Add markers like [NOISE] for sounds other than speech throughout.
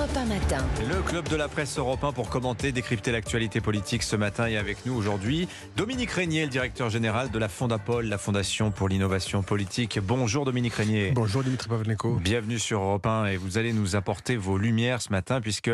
Europe 1 matin. Le club de la presse européen pour commenter, décrypter l'actualité politique ce matin et avec nous aujourd'hui Dominique Régnier, le directeur général de la Fondapol, la Fondation pour l'innovation politique. Bonjour Dominique Régnier. Bonjour Dimitri Pavlenko. Bienvenue sur Europe 1 et vous allez nous apporter vos lumières ce matin puisque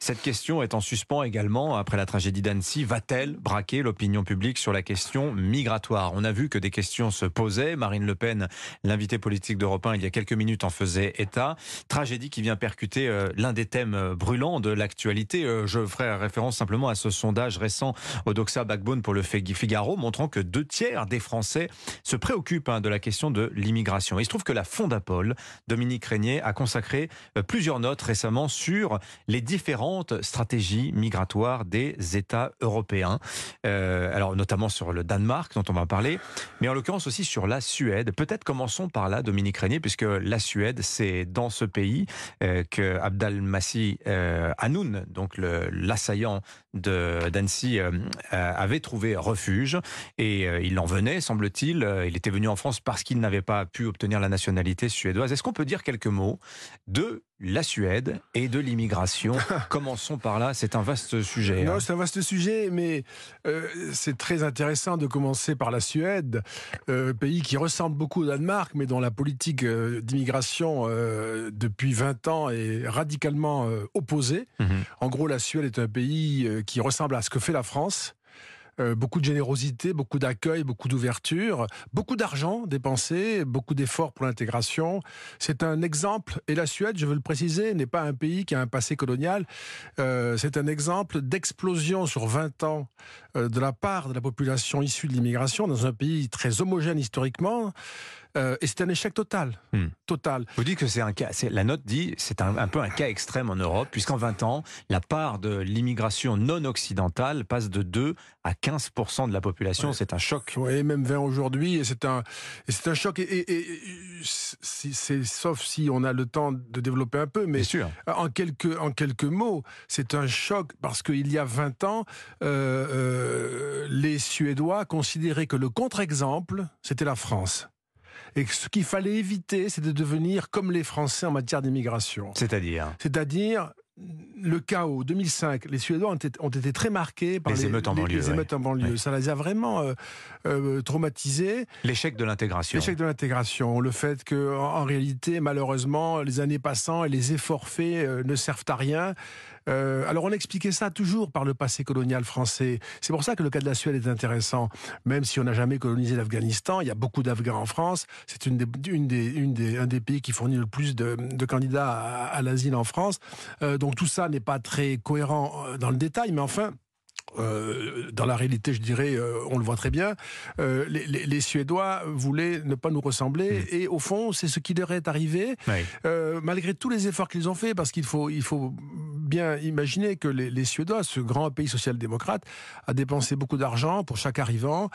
cette question est en suspens également après la tragédie d'Annecy. Va-t-elle braquer l'opinion publique sur la question migratoire? On a vu que des questions se posaient. Marine Le Pen, l'invité politique d'Europe 1 il y a quelques minutes en faisait état. Tragédie qui vient percuter euh, l'un des thèmes euh, brûlants de l'actualité. Euh, je ferai référence simplement à ce sondage récent au Doxa Backbone pour le Figaro, montrant que deux tiers des Français se préoccupent hein, de la question de l'immigration. Il se trouve que la Fondapol, Dominique Régnier, a consacré plusieurs notes récemment sur les différentes stratégies migratoires des États européens. alors notamment sur le Danemark, dont on va parler, mais en l'occurrence aussi sur la Suède. Peut-être commençons par là, Dominique Régnier, puisque la Suède, c'est dans ce pays que Abdalmasih euh, Hanoun, donc l'assaillant d'Annecy, euh, avait trouvé refuge et euh, il en venait, semble-t-il. Il était venu en France parce qu'il n'avait pas pu obtenir la nationalité suédoise. Est-ce qu'on peut dire quelques mots de la Suède et de l'immigration. [LAUGHS] Commençons par là, c'est un vaste sujet. Non, hein. c'est un vaste sujet, mais euh, c'est très intéressant de commencer par la Suède, euh, pays qui ressemble beaucoup au Danemark, mais dont la politique euh, d'immigration depuis 20 ans est radicalement opposée. Mhm. En gros, la Suède est un pays qui ressemble à ce que fait la France. Euh, beaucoup de générosité, beaucoup d'accueil, beaucoup d'ouverture, beaucoup d'argent dépensé, beaucoup d'efforts pour l'intégration. C'est un exemple, et la Suède, je veux le préciser, n'est pas un pays qui a un passé colonial. Euh, c'est un exemple d'explosion sur 20 ans de la part de la population issue de l'immigration dans un pays très homogène historiquement. Euh, et c'est un échec total. Hmm. Total. Vous dites que c'est un cas, la note dit, c'est un, peu un cas extrême en Europe, puisqu'en 20 ans, la part de l'immigration non occidentale passe de 2 à 15% de la population. C'est un choc. Oui, même 20 aujourd'hui. Et c'est un, c'est un choc. Et, et, c'est, sauf si on a le temps de développer un peu. Mais sûr. En, quelques, en quelques mots, c'est un choc parce qu'il y a 20 ans, euh, euh, les Suédois considéraient que le contre-exemple, c'était la France. Et ce qu'il fallait éviter, c'est de devenir comme les Français en matière d'immigration. C'est-à-dire C'est-à-dire le chaos 2005, les Suédois ont été, très marqués par les, émeutes en banlieue. émeutes en banlieue. Ça les a vraiment euh, euh, traumatisés. L'échec de l'intégration. L'échec de l'intégration. Le fait que, en, réalité, malheureusement, les années passant et les efforts faits euh, ne servent à rien. Euh, alors on expliquait ça toujours par le passé colonial français. C'est pour ça que le cas de la Suède est intéressant. Même si on n'a jamais colonisé l'Afghanistan, il y a beaucoup d'Afghans en France. C'est une des, un des pays qui fournit le plus de, candidats à, l'asile en France. Euh, donc tout ça n'est pas très cohérent euh, dans le détail, mais enfin, euh, dans la réalité, je dirais, euh, on le voit très bien, euh, les, Suédois voulaient ne pas nous ressembler, mm. et au fond, c'est ce qui leur est arrivé, malgré tous les efforts qu'ils ont faits, parce qu'il faut, il faut bien imaginer que les, Suédois, ce grand pays social-démocrate, a dépensé beaucoup d'argent pour chaque arrivant,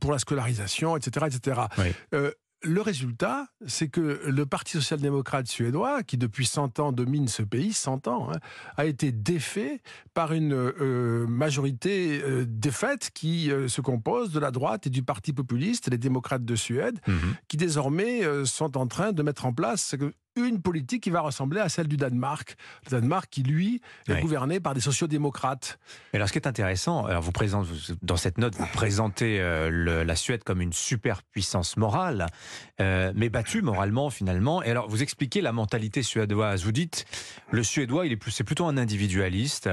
pour la scolarisation, etc., etc. Le résultat, c'est que le Parti social-démocrate suédois, qui depuis 100 ans domine ce pays, 100 ans, hein, a été défait par une euh, majorité euh, défaite qui euh, se compose de la droite et du Parti populiste, les démocrates de Suède, mhm. qui désormais sont en train de mettre en place une politique qui va ressembler à celle du Danemark. Le Danemark qui, lui, est gouverné par des sociodémocrates. Et alors, ce qui est intéressant, alors vous présentez, dans cette note, vous présentez euh, la Suède comme une superpuissance morale, euh, mais battue moralement, finalement. Et alors, vous expliquez la mentalité suédoise. Vous dites, le Suédois, il est plus, c'est plutôt un individualiste.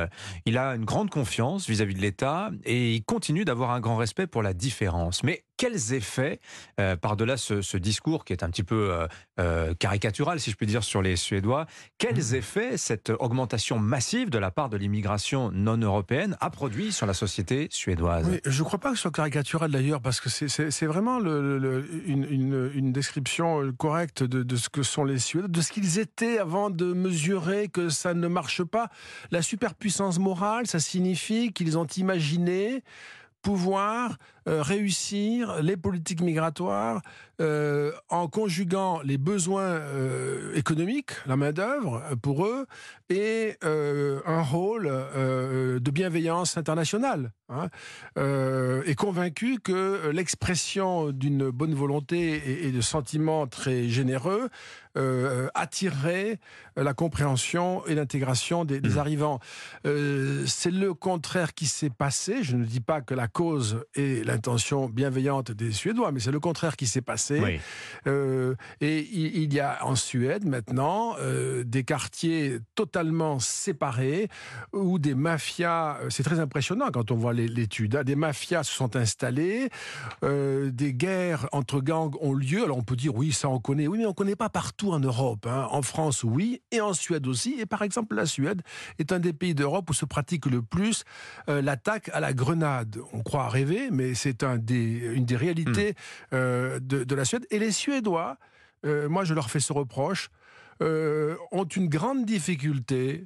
Il a une grande confiance vis-à-vis de l'État et il continue d'avoir un grand respect pour la différence. Mais quels effets, euh, par-delà ce, discours qui est un petit peu euh, euh, caricatural, si je puis dire, sur les Suédois, quels mmh. effets cette augmentation massive de la part de l'immigration non européenne a produit sur la société suédoise? Je ne crois pas que ce soit caricatural d'ailleurs, parce que c'est vraiment une, description correcte de, de, ce que sont les Suédois, de ce qu'ils étaient avant de mesurer que ça ne marche pas. La superpuissance morale, ça signifie qu'ils ont imaginé pouvoir euh, réussir les politiques migratoires euh, en conjuguant les besoins euh, économiques, la main-d'œuvre pour eux, et un rôle de bienveillance internationale. Hein, et convaincu que l'expression d'une bonne volonté et, de sentiments très généreux attirerait la compréhension et l'intégration des, Mmh. arrivants. c'est le contraire qui s'est passé. Je ne dis pas que la cause est l'intention bienveillante des Suédois, mais c'est le contraire qui s'est passé. Oui. et il, il, y a en Suède maintenant des quartiers totalement séparés où des mafias, c'est très impressionnant quand on voit l'étude, hein, des mafias se sont installées, euh, des guerres entre gangs ont lieu. Alors on peut dire oui, ça on connaît, oui, mais on ne connaît pas partout en Europe. Hein. En France, oui, et en Suède aussi. Et par exemple, la Suède est un des pays d'Europe où se pratique le plus euh, l'attaque à la grenade. On croit rêver, mais c'est un des, une des réalités mmh. euh, de, de, la Suède. Et les Suédois, euh, moi je leur fais ce reproche, ont une grande difficulté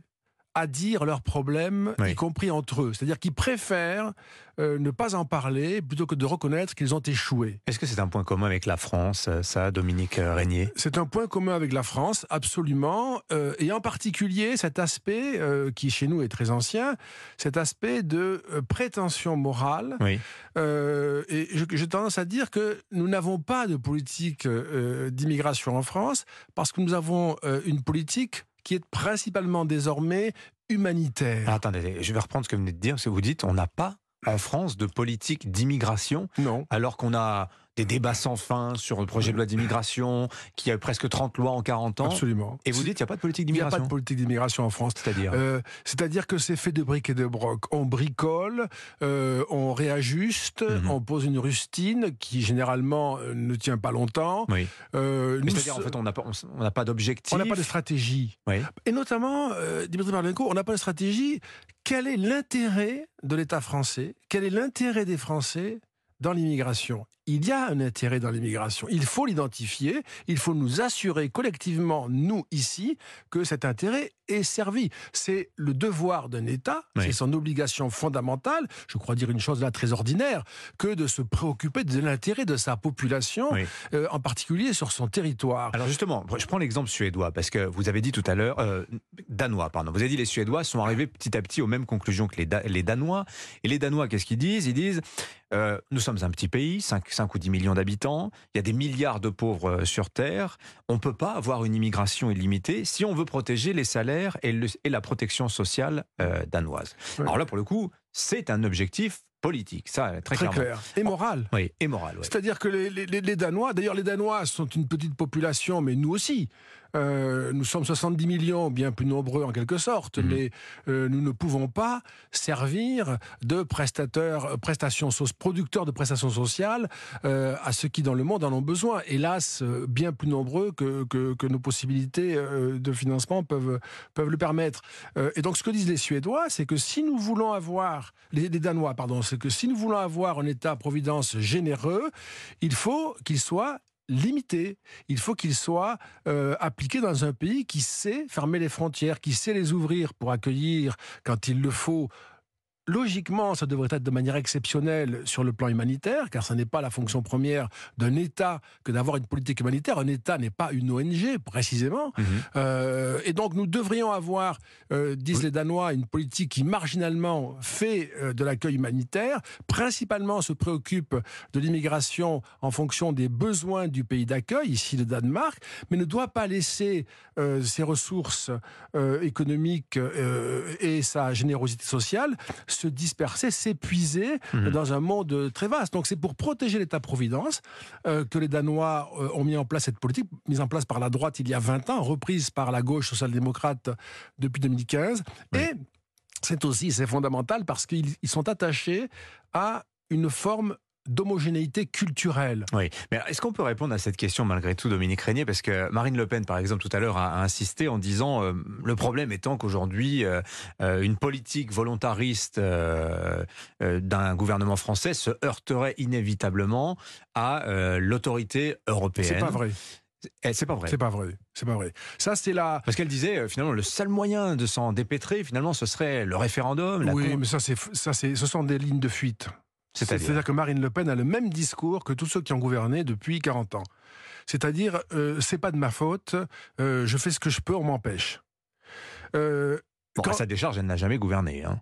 à dire leurs problèmes, oui. y compris entre eux. C'est-à-dire qu'ils préfèrent euh, ne pas en parler plutôt que de reconnaître qu'ils ont échoué. Est-ce que c'est un point commun avec la France, ça, Dominique Régnier? C'est un point commun avec la France, absolument. Euh, et en particulier cet aspect, euh, qui chez nous est très ancien, cet aspect de euh, prétention morale. Oui. Euh, et j'ai tendance à dire que nous n'avons pas de politique euh, d'immigration en France parce que nous avons une politique qui est principalement désormais humanitaire. Alors, attendez, je vais reprendre ce que vous venez de dire, parce que vous dites on n'a pas en France de politique d'immigration, non. alors qu'on a des débats sans fin sur le projet de loi d'immigration, qui a presque 30 lois en 40 ans. Absolument. Et vous dites qu'il n'y a pas de politique Il n'y a d'immigration pas de politique d'immigration en France. C'est-à-dire euh, C'est-à-dire que c'est fait de briques et de broc. On bricole, euh, on réajuste, Mhm. mm -hmm. on pose une rustine qui généralement euh, ne tient pas longtemps. Oui. Euh, c'est-à-dire, en fait, on n'a pas, on n'a pas d'objectif. On n'a pas de stratégie. Oui. Et notamment, Dimitri Marlenko, on n'a pas de stratégie. Quel est l'intérêt de l'État français? Quel est l'intérêt des Français dans l'immigration? Il y a un intérêt dans l'immigration. Il faut l'identifier. Il faut nous assurer collectivement, nous ici, que cet intérêt est servi. C'est le devoir d'un État, Oui. c'est son obligation fondamentale, je crois dire une chose là très ordinaire, que de se préoccuper de l'intérêt de sa population, Oui. euh, en particulier sur son territoire. Alors justement, je prends l'exemple suédois, parce que vous avez dit tout à l'heure, euh, danois, pardon, vous avez dit les Suédois sont arrivés petit à petit aux mêmes conclusions que les, Da- les Danois. Et les Danois, qu'est-ce qu'ils disent? Ils disent, euh, nous sommes un petit pays, 5, 5 ou 10 millions d'habitants, il y a des milliards de pauvres euh, sur Terre, on ne peut pas avoir une immigration illimitée si on veut protéger les salaires et, le- et la protection sociale euh, danoise. Alors là, pour le coup, c'est un objectif politique, ça, très, Très clair. Et moral. Oui, et moral. ouais. C'est-à-dire que les- les Danois, d'ailleurs les Danois sont une petite population, mais nous aussi. Euh, nous sommes 70 millions, bien plus nombreux en quelque sorte, Mhm. mais euh, nous ne pouvons pas servir de prestateurs, euh, prestations, producteurs de prestations sociales euh, à ceux qui dans le monde en ont besoin. Hélas, bien plus nombreux que, que, que nos possibilités de financement peuvent, peuvent le permettre. Et donc ce que disent les Suédois, c'est que si nous voulons avoir, les, les Danois, pardon, c'est que si nous voulons avoir un État-providence généreux, il faut qu'il soit limité. Il faut qu'il soit euh, appliqué dans un pays qui sait fermer les frontières, qui sait les ouvrir pour accueillir quand il le faut. Logiquement, ça devrait être de manière exceptionnelle sur le plan humanitaire, car ce n'est pas la fonction première d'un État que d'avoir une politique humanitaire. Un État n'est pas une ONG, précisément. Mhm. Euh, et donc nous devrions avoir, euh, disent les Danois, une politique qui marginalement fait euh, de l'accueil humanitaire, principalement se préoccupe de l'immigration en fonction des besoins du pays d'accueil, ici le Danemark, mais ne doit pas laisser ses ressources économiques et sa générosité sociale se disperser, s'épuiser Mhm. dans un monde très vaste. Donc c'est pour protéger l'État-providence euh, que les Danois euh, ont mis en place cette politique, mise en place par la droite il y a 20 ans, reprise par la gauche social-démocrate depuis 2015. Oui. Et c'est aussi, c'est fondamental parce qu'ils ils sont attachés à une forme d'homogénéité culturelle. Oui, mais est-ce qu'on peut répondre à cette question malgré tout, Dominique Régnier? Parce que Marine Le Pen, par exemple, tout à l'heure a, insisté en disant euh, le problème étant qu'aujourd'hui, euh, euh, une politique volontariste euh, d'un gouvernement français se heurterait inévitablement à l'autorité européenne. C'est pas vrai. Eh, C'est pas vrai. C'est pas vrai. C'est pas vrai. Ça, c'est la. Parce qu'elle disait, euh, finalement, le seul moyen de s'en dépêtrer, finalement, ce serait le référendum. La oui, con- mais ça, c'est, ça, c'est, ce sont des lignes de fuite. C'est-à-dire que Marine Le Pen a le même discours que tous ceux qui ont gouverné depuis 40 ans. C'est-à-dire, euh, c'est pas de ma faute, euh, je fais ce que je peux, on m'empêche. Euh, Bon, quand- à sa décharge, elle n'a jamais gouverné. Hein.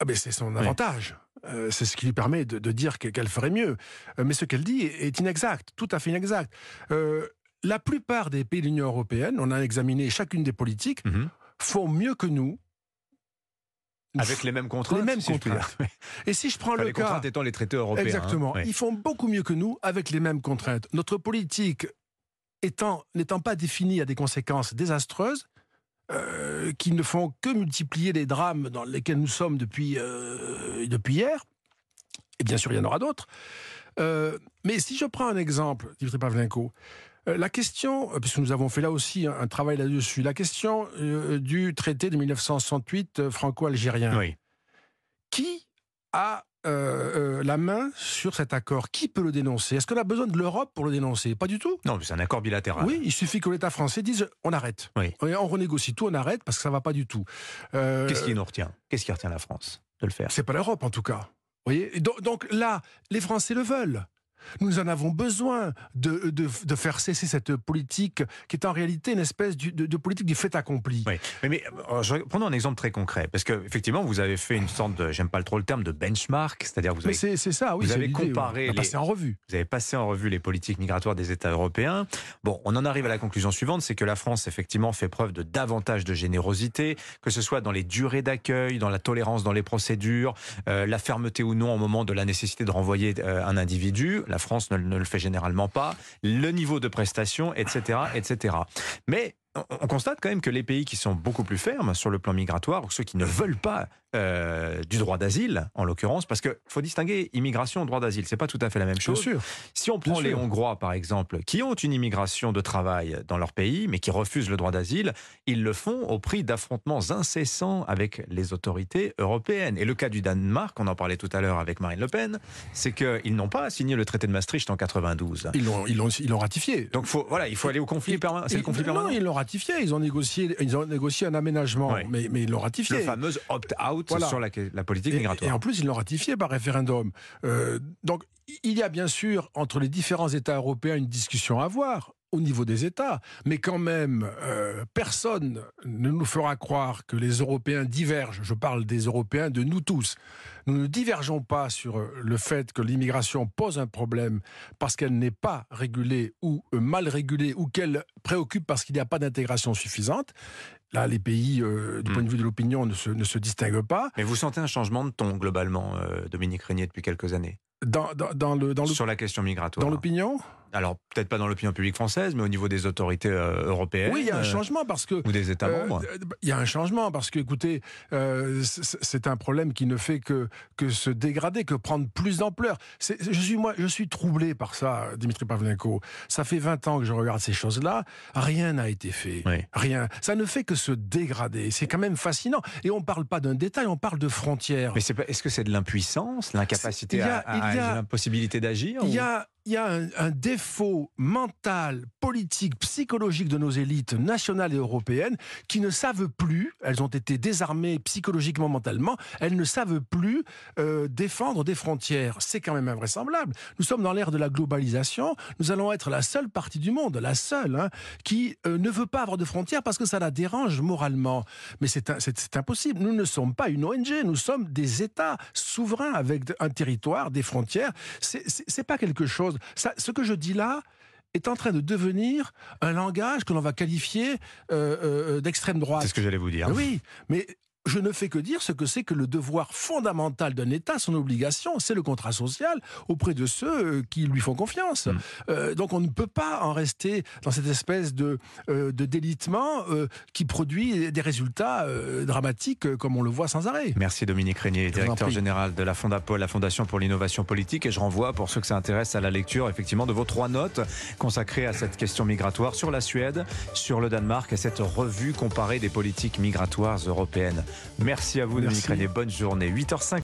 ah ben c'est son Oui. avantage. Euh, c'est ce qui lui permet de, de dire que- qu'elle ferait mieux. Mais ce qu'elle dit est, inexact, tout à fait inexact. La plupart des pays de l'Union européenne, on a examiné chacune des politiques, Mhm. font mieux que nous. Avec les mêmes contraintes. les mêmes si contraintes. Et si je prends Enfin, le les cas, contraintes étant les traités européens. hein. exactement, ils font beaucoup mieux que nous avec les mêmes contraintes. Notre politique étant n'étant pas définie à des conséquences désastreuses. euh, qui ne font que multiplier les drames dans lesquels nous sommes depuis, euh, depuis hier. Et bien sûr, il y en aura d'autres. Euh, mais si je prends un exemple, Dimitri Pavlenko, la question, euh, puisque nous avons fait là aussi un, travail là-dessus, la question euh, du traité de 1968 euh, franco-algérien. Oui. Qui a euh, euh, la main sur cet accord? Qui peut le dénoncer? Est-ce qu'on a besoin de l'Europe pour le dénoncer? Pas du tout. Non, mais c'est un accord bilatéral. Oui, il suffit que l'État français dise on arrête. Oui. On, on renégocie tout, on arrête parce que ça va pas du tout. Euh, Qu'est-ce qui nous retient? Qu'est-ce qui retient la France de le faire? C'est pas l'Europe en tout cas. Vous voyez? Donc là, les Français le veulent. Nous en avons besoin de, de, de faire cesser cette politique qui est en réalité une espèce du- de, de politique du fait accompli. Oui, mais, mais euh, je- prenons un exemple très concret, parce que effectivement, vous avez fait une sorte de, j'aime pas trop le terme, de benchmark, c'est-à-dire vous avez, c'est c'est ça, oui. vous avez oui. comparé les- passé en revue. vous avez passé en revue les politiques migratoires des États européens. Bon, on en arrive à la conclusion suivante, c'est que la France effectivement fait preuve de davantage de générosité, que ce soit dans les durées d'accueil, dans la tolérance dans les procédures, euh, la fermeté ou non au moment de la nécessité de renvoyer euh, un individu. La France ne, le fait généralement pas. Le niveau de prestation, etc., etc. Mais on- on constate quand même que les pays qui sont beaucoup plus fermes sur le plan migratoire, ou ceux qui ne veulent pas euh, du droit d'asile, en l'occurrence, parce qu'il faut distinguer immigration et droit d'asile, c'est pas tout à fait la même Bien chose. sûr. Si on Bien prend les sûr. Hongrois, par exemple, qui ont une immigration de travail dans leur pays, mais qui refusent le droit d'asile, ils le font au prix d'affrontements incessants avec les autorités européennes. Et le cas du Danemark, on en parlait tout à l'heure avec Marine Le Pen, c'est qu'ils n'ont pas signé le traité de Maastricht en 92. Ils l'ont ratifié. Donc faut, voilà, il faut aller au conflit permanent. C'est le conflit non, permanent ils l'ont ratifié. Ils ont négocié, ils ont négocié un aménagement, mais, mais ils l'ont ratifié. Le fameux opt-out Voilà. sur la, la politique Et, migratoire. et en plus, ils l'ont ratifié par référendum. Euh, donc, il y a bien sûr entre les différents États européens une discussion à avoir au niveau des États, mais quand même, euh, personne ne nous fera croire que les Européens divergent. Je parle des Européens, de nous tous. Nous ne divergeons pas sur euh, le fait que l'immigration pose un problème parce qu'elle n'est pas régulée ou euh, mal régulée ou qu'elle préoccupe parce qu'il n'y a pas d'intégration suffisante. Là, les pays, euh, du Hmm. point de vue de l'opinion, ne se, ne se distinguent pas. Mais vous sentez un changement de ton globalement, euh, Dominique Régnier, depuis quelques années, Dans, dans, dans le, dans le- sur la question migratoire dans l'opinion? Alors peut-être pas dans l'opinion publique française, mais au niveau des autorités euh, européennes. Oui, il y a un euh, changement parce que. ou des États euh, membres. Il y a un changement parce que, écoutez, c'est un problème qui ne fait que, que se dégrader, que prendre plus d'ampleur. Je suis, moi, je suis troublé par ça, Dimitri Pavlenko. Ça fait 20 ans que je regarde ces choses-là. Rien n'a été fait. Oui. Rien. Ça ne fait que se dégrader. C'est quand même fascinant. Et on ne parle pas d'un détail, on parle de frontières. Mais est-ce que c'est de l'impuissance, l'incapacité à, l'impossibilité d'agir Il y a, il y a un, défaut mental, politique, psychologique de nos élites nationales et européennes qui ne savent plus, elles ont été désarmées psychologiquement, mentalement, elles ne savent plus euh, défendre des frontières. C'est quand même invraisemblable. Nous sommes dans l'ère de la globalisation, nous allons être la seule partie du monde, la seule, hein, qui euh, ne veut pas avoir de frontières parce que ça la dérange moralement. Mais c'est impossible. Nous ne sommes pas une ONG, nous sommes des États souverains avec un territoire, des frontières. C'est pas quelque chose. Ça, ce que je dis là est en train de devenir un langage que l'on va qualifier euh, euh, d'extrême droite. C'est ce que j'allais vous dire. Oui, mais je ne fais que dire ce que c'est que le devoir fondamental d'un État, son obligation, c'est le contrat social auprès de ceux euh, qui lui font confiance. Mm. Euh, donc on ne peut pas en rester dans cette espèce de, euh, de délitement euh, qui produit des résultats dramatiques comme on le voit sans arrêt. Merci Dominique Régnier, directeur général de la Fondapol, la Fondation pour l'innovation politique. Et je renvoie, pour ceux que ça intéresse, à la lecture effectivement de vos trois notes consacrées à cette question migratoire sur la Suède, sur le Danemark et cette revue comparée des politiques migratoires européennes. Merci à vous. Dominique Régnier. Bonne journée. 8h05.